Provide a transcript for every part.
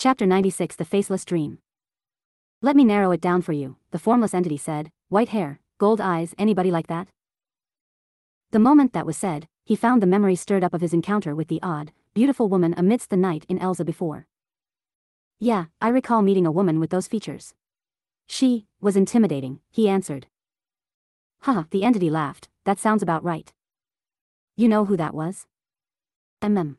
Chapter 96 The Faceless Dream. Let me narrow it down for you, the formless entity said. White hair, gold eyes, anybody like that? The moment that was said, he found the memory stirred up of his encounter with the odd, beautiful woman amidst the night in Elsia before. Yeah, I recall meeting a woman with those features. She was intimidating, he answered. Haha, the entity laughed, that sounds about right. You know who that was? MM.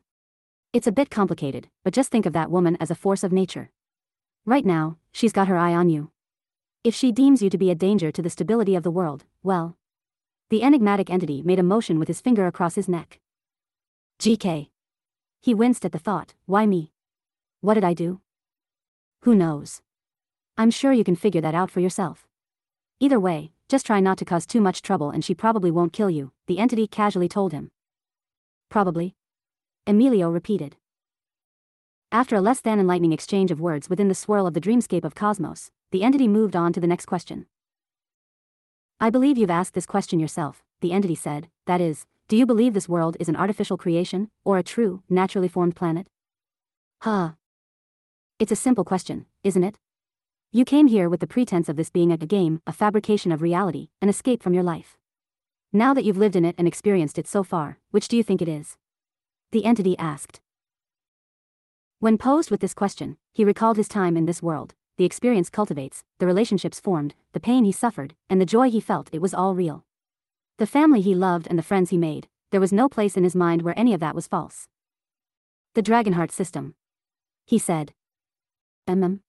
It's a bit complicated, but just think of that woman as a force of nature. Right now, she's got her eye on you. If she deems you to be a danger to the stability of the world, well. The enigmatic entity made a motion with his finger across his neck. GK. He winced at the thought, why me? What did I do? Who knows? I'm sure you can figure that out for yourself. Either way, just try not to cause too much trouble and she probably won't kill you, the entity casually told him. Probably. Emilio repeated. After a less than enlightening exchange of words within the swirl of the dreamscape of Cosmos, the entity moved on to the next question. I believe you've asked this question yourself, the entity said, that is, do you believe this world is an artificial creation, or a true, naturally formed planet? Huh. It's a simple question, isn't it? You came here with the pretense of this being a game, a fabrication of reality, an escape from your life. Now that you've lived in it and experienced it so far, which do you think it is? The entity asked. When posed with this question, he recalled his time in this world, the experience cultivates, the relationships formed, the pain he suffered, and the joy he felt it was all real. The family he loved and the friends he made, there was no place in his mind where any of that was false. The Dragonheart system. He said. Mm.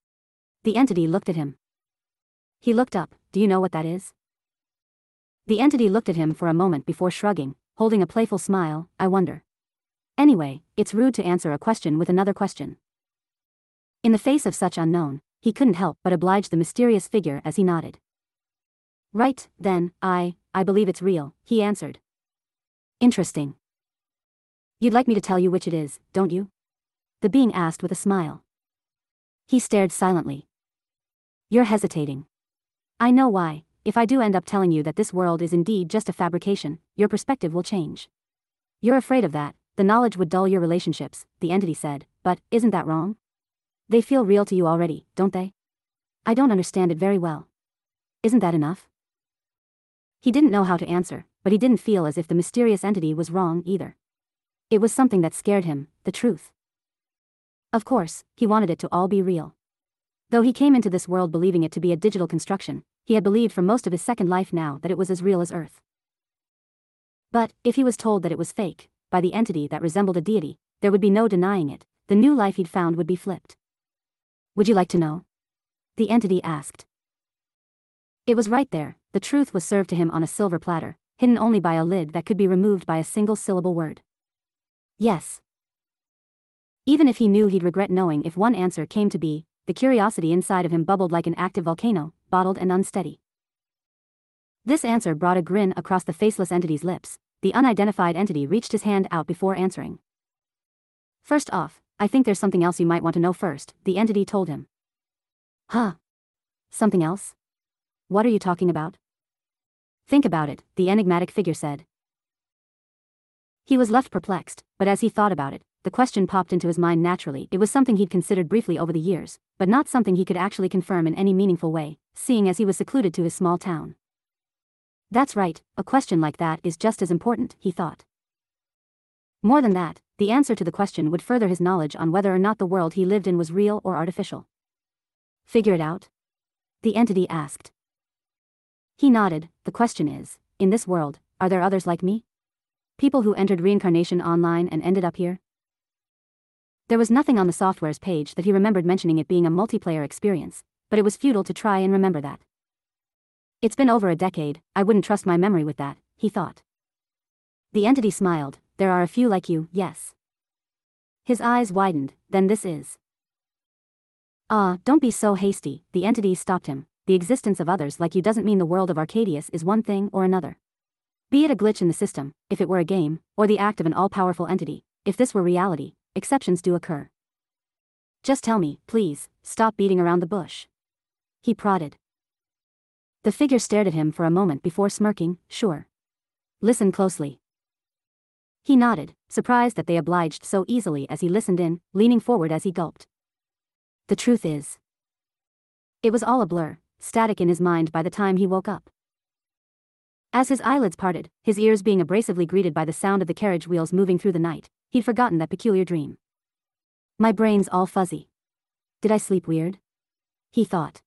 The entity looked at him. He looked up, do you know what that is? The entity looked at him for a moment before shrugging, holding a playful smile, I wonder. Anyway, it's rude to answer a question with another question. In the face of such unknown, he couldn't help but oblige the mysterious figure as he nodded. Right, then, I, I believe it's real, he answered. Interesting. You'd like me to tell you which it is, don't you? The being asked with a smile. He stared silently. You're hesitating. I know why, if I do end up telling you that this world is indeed just a fabrication, your perspective will change. You're afraid of that, the knowledge would dull your relationships, the entity said, but isn't that wrong? They feel real to you already, don't they? I don't understand it very well. Isn't that enough? He didn't know how to answer, but he didn't feel as if the mysterious entity was wrong either. It was something that scared him, the truth. Of course, he wanted it to all be real. Though he came into this world believing it to be a digital construction, he had believed for most of his second life now that it was as real as Earth. But, if he was told that it was fake, by the entity that resembled a deity, there would be no denying it, the new life he'd found would be flipped. Would you like to know? The entity asked. It was right there, the truth was served to him on a silver platter, hidden only by a lid that could be removed by a single syllable word. Yes. Even if he knew he'd regret knowing if one answer came to be, the curiosity inside of him bubbled like an active volcano, bottled and unsteady. This answer brought a grin across the faceless entity's lips, the unidentified entity reached his hand out before answering. First off, I think there's something else you might want to know first, the entity told him. Huh? Something else? What are you talking about? Think about it, the enigmatic figure said. He was left perplexed, but as he thought about it, the question popped into his mind naturally. It was something he'd considered briefly over the years, but not something he could actually confirm in any meaningful way, seeing as he was secluded to his small town. That's right, a question like that is just as important, he thought. More than that, the answer to the question would further his knowledge on whether or not the world he lived in was real or artificial. Figure it out? The entity asked. He nodded, the question is, in this world, are there others like me? People who entered reincarnation online and ended up here? There was nothing on the software's page that he remembered mentioning it being a multiplayer experience, but it was futile to try and remember that. It's been over a decade, I wouldn't trust my memory with that, he thought. The entity smiled, there are a few like you, yes. His eyes widened, then this is. Ah, don't be so hasty, the entity stopped him. The existence of others like you doesn't mean the world of Arcadius is one thing or another. Be it a glitch in the system, if it were a game, or the act of an all-powerful entity, if this were reality, exceptions do occur. Just tell me, please, stop beating around the bush. He prodded. The figure stared at him for a moment before smirking, sure. Listen closely. He nodded, surprised that they obliged so easily as he listened in, leaning forward as he gulped. The truth is. It was all a blur, static in his mind by the time he woke up. As his eyelids parted, his ears being abrasively greeted by the sound of the carriage wheels moving through the night, he'd forgotten that peculiar dream. My brain's all fuzzy. Did I sleep weird? He thought.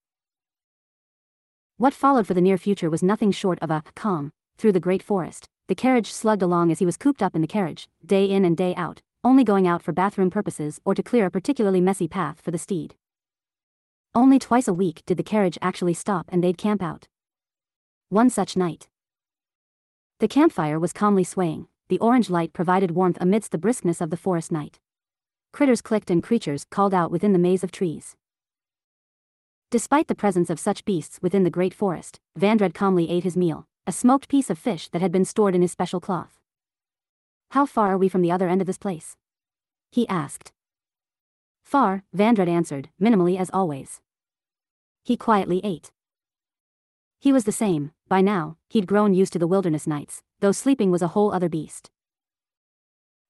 What followed for the near future was nothing short of a calm. Through the great forest, the carriage slugged along as he was cooped up in the carriage, day in and day out, only going out for bathroom purposes or to clear a particularly messy path for the steed. Only twice a week did the carriage actually stop and they'd camp out. One such night. The campfire was calmly swaying, the orange light provided warmth amidst the briskness of the forest night. Critters clicked and creatures called out within the maze of trees. Despite the presence of such beasts within the great forest, Vandred calmly ate his meal, a smoked piece of fish that had been stored in his special cloth. How far are we from the other end of this place? He asked. Far, Vandred answered, minimally as always. He quietly ate. He was the same, by now, he'd grown used to the wilderness nights, though sleeping was a whole other beast.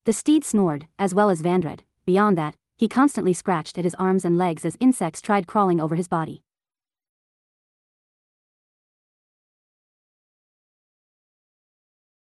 The steed snored, as well as Vandred, beyond that, he constantly scratched at his arms and legs as insects tried crawling over his body.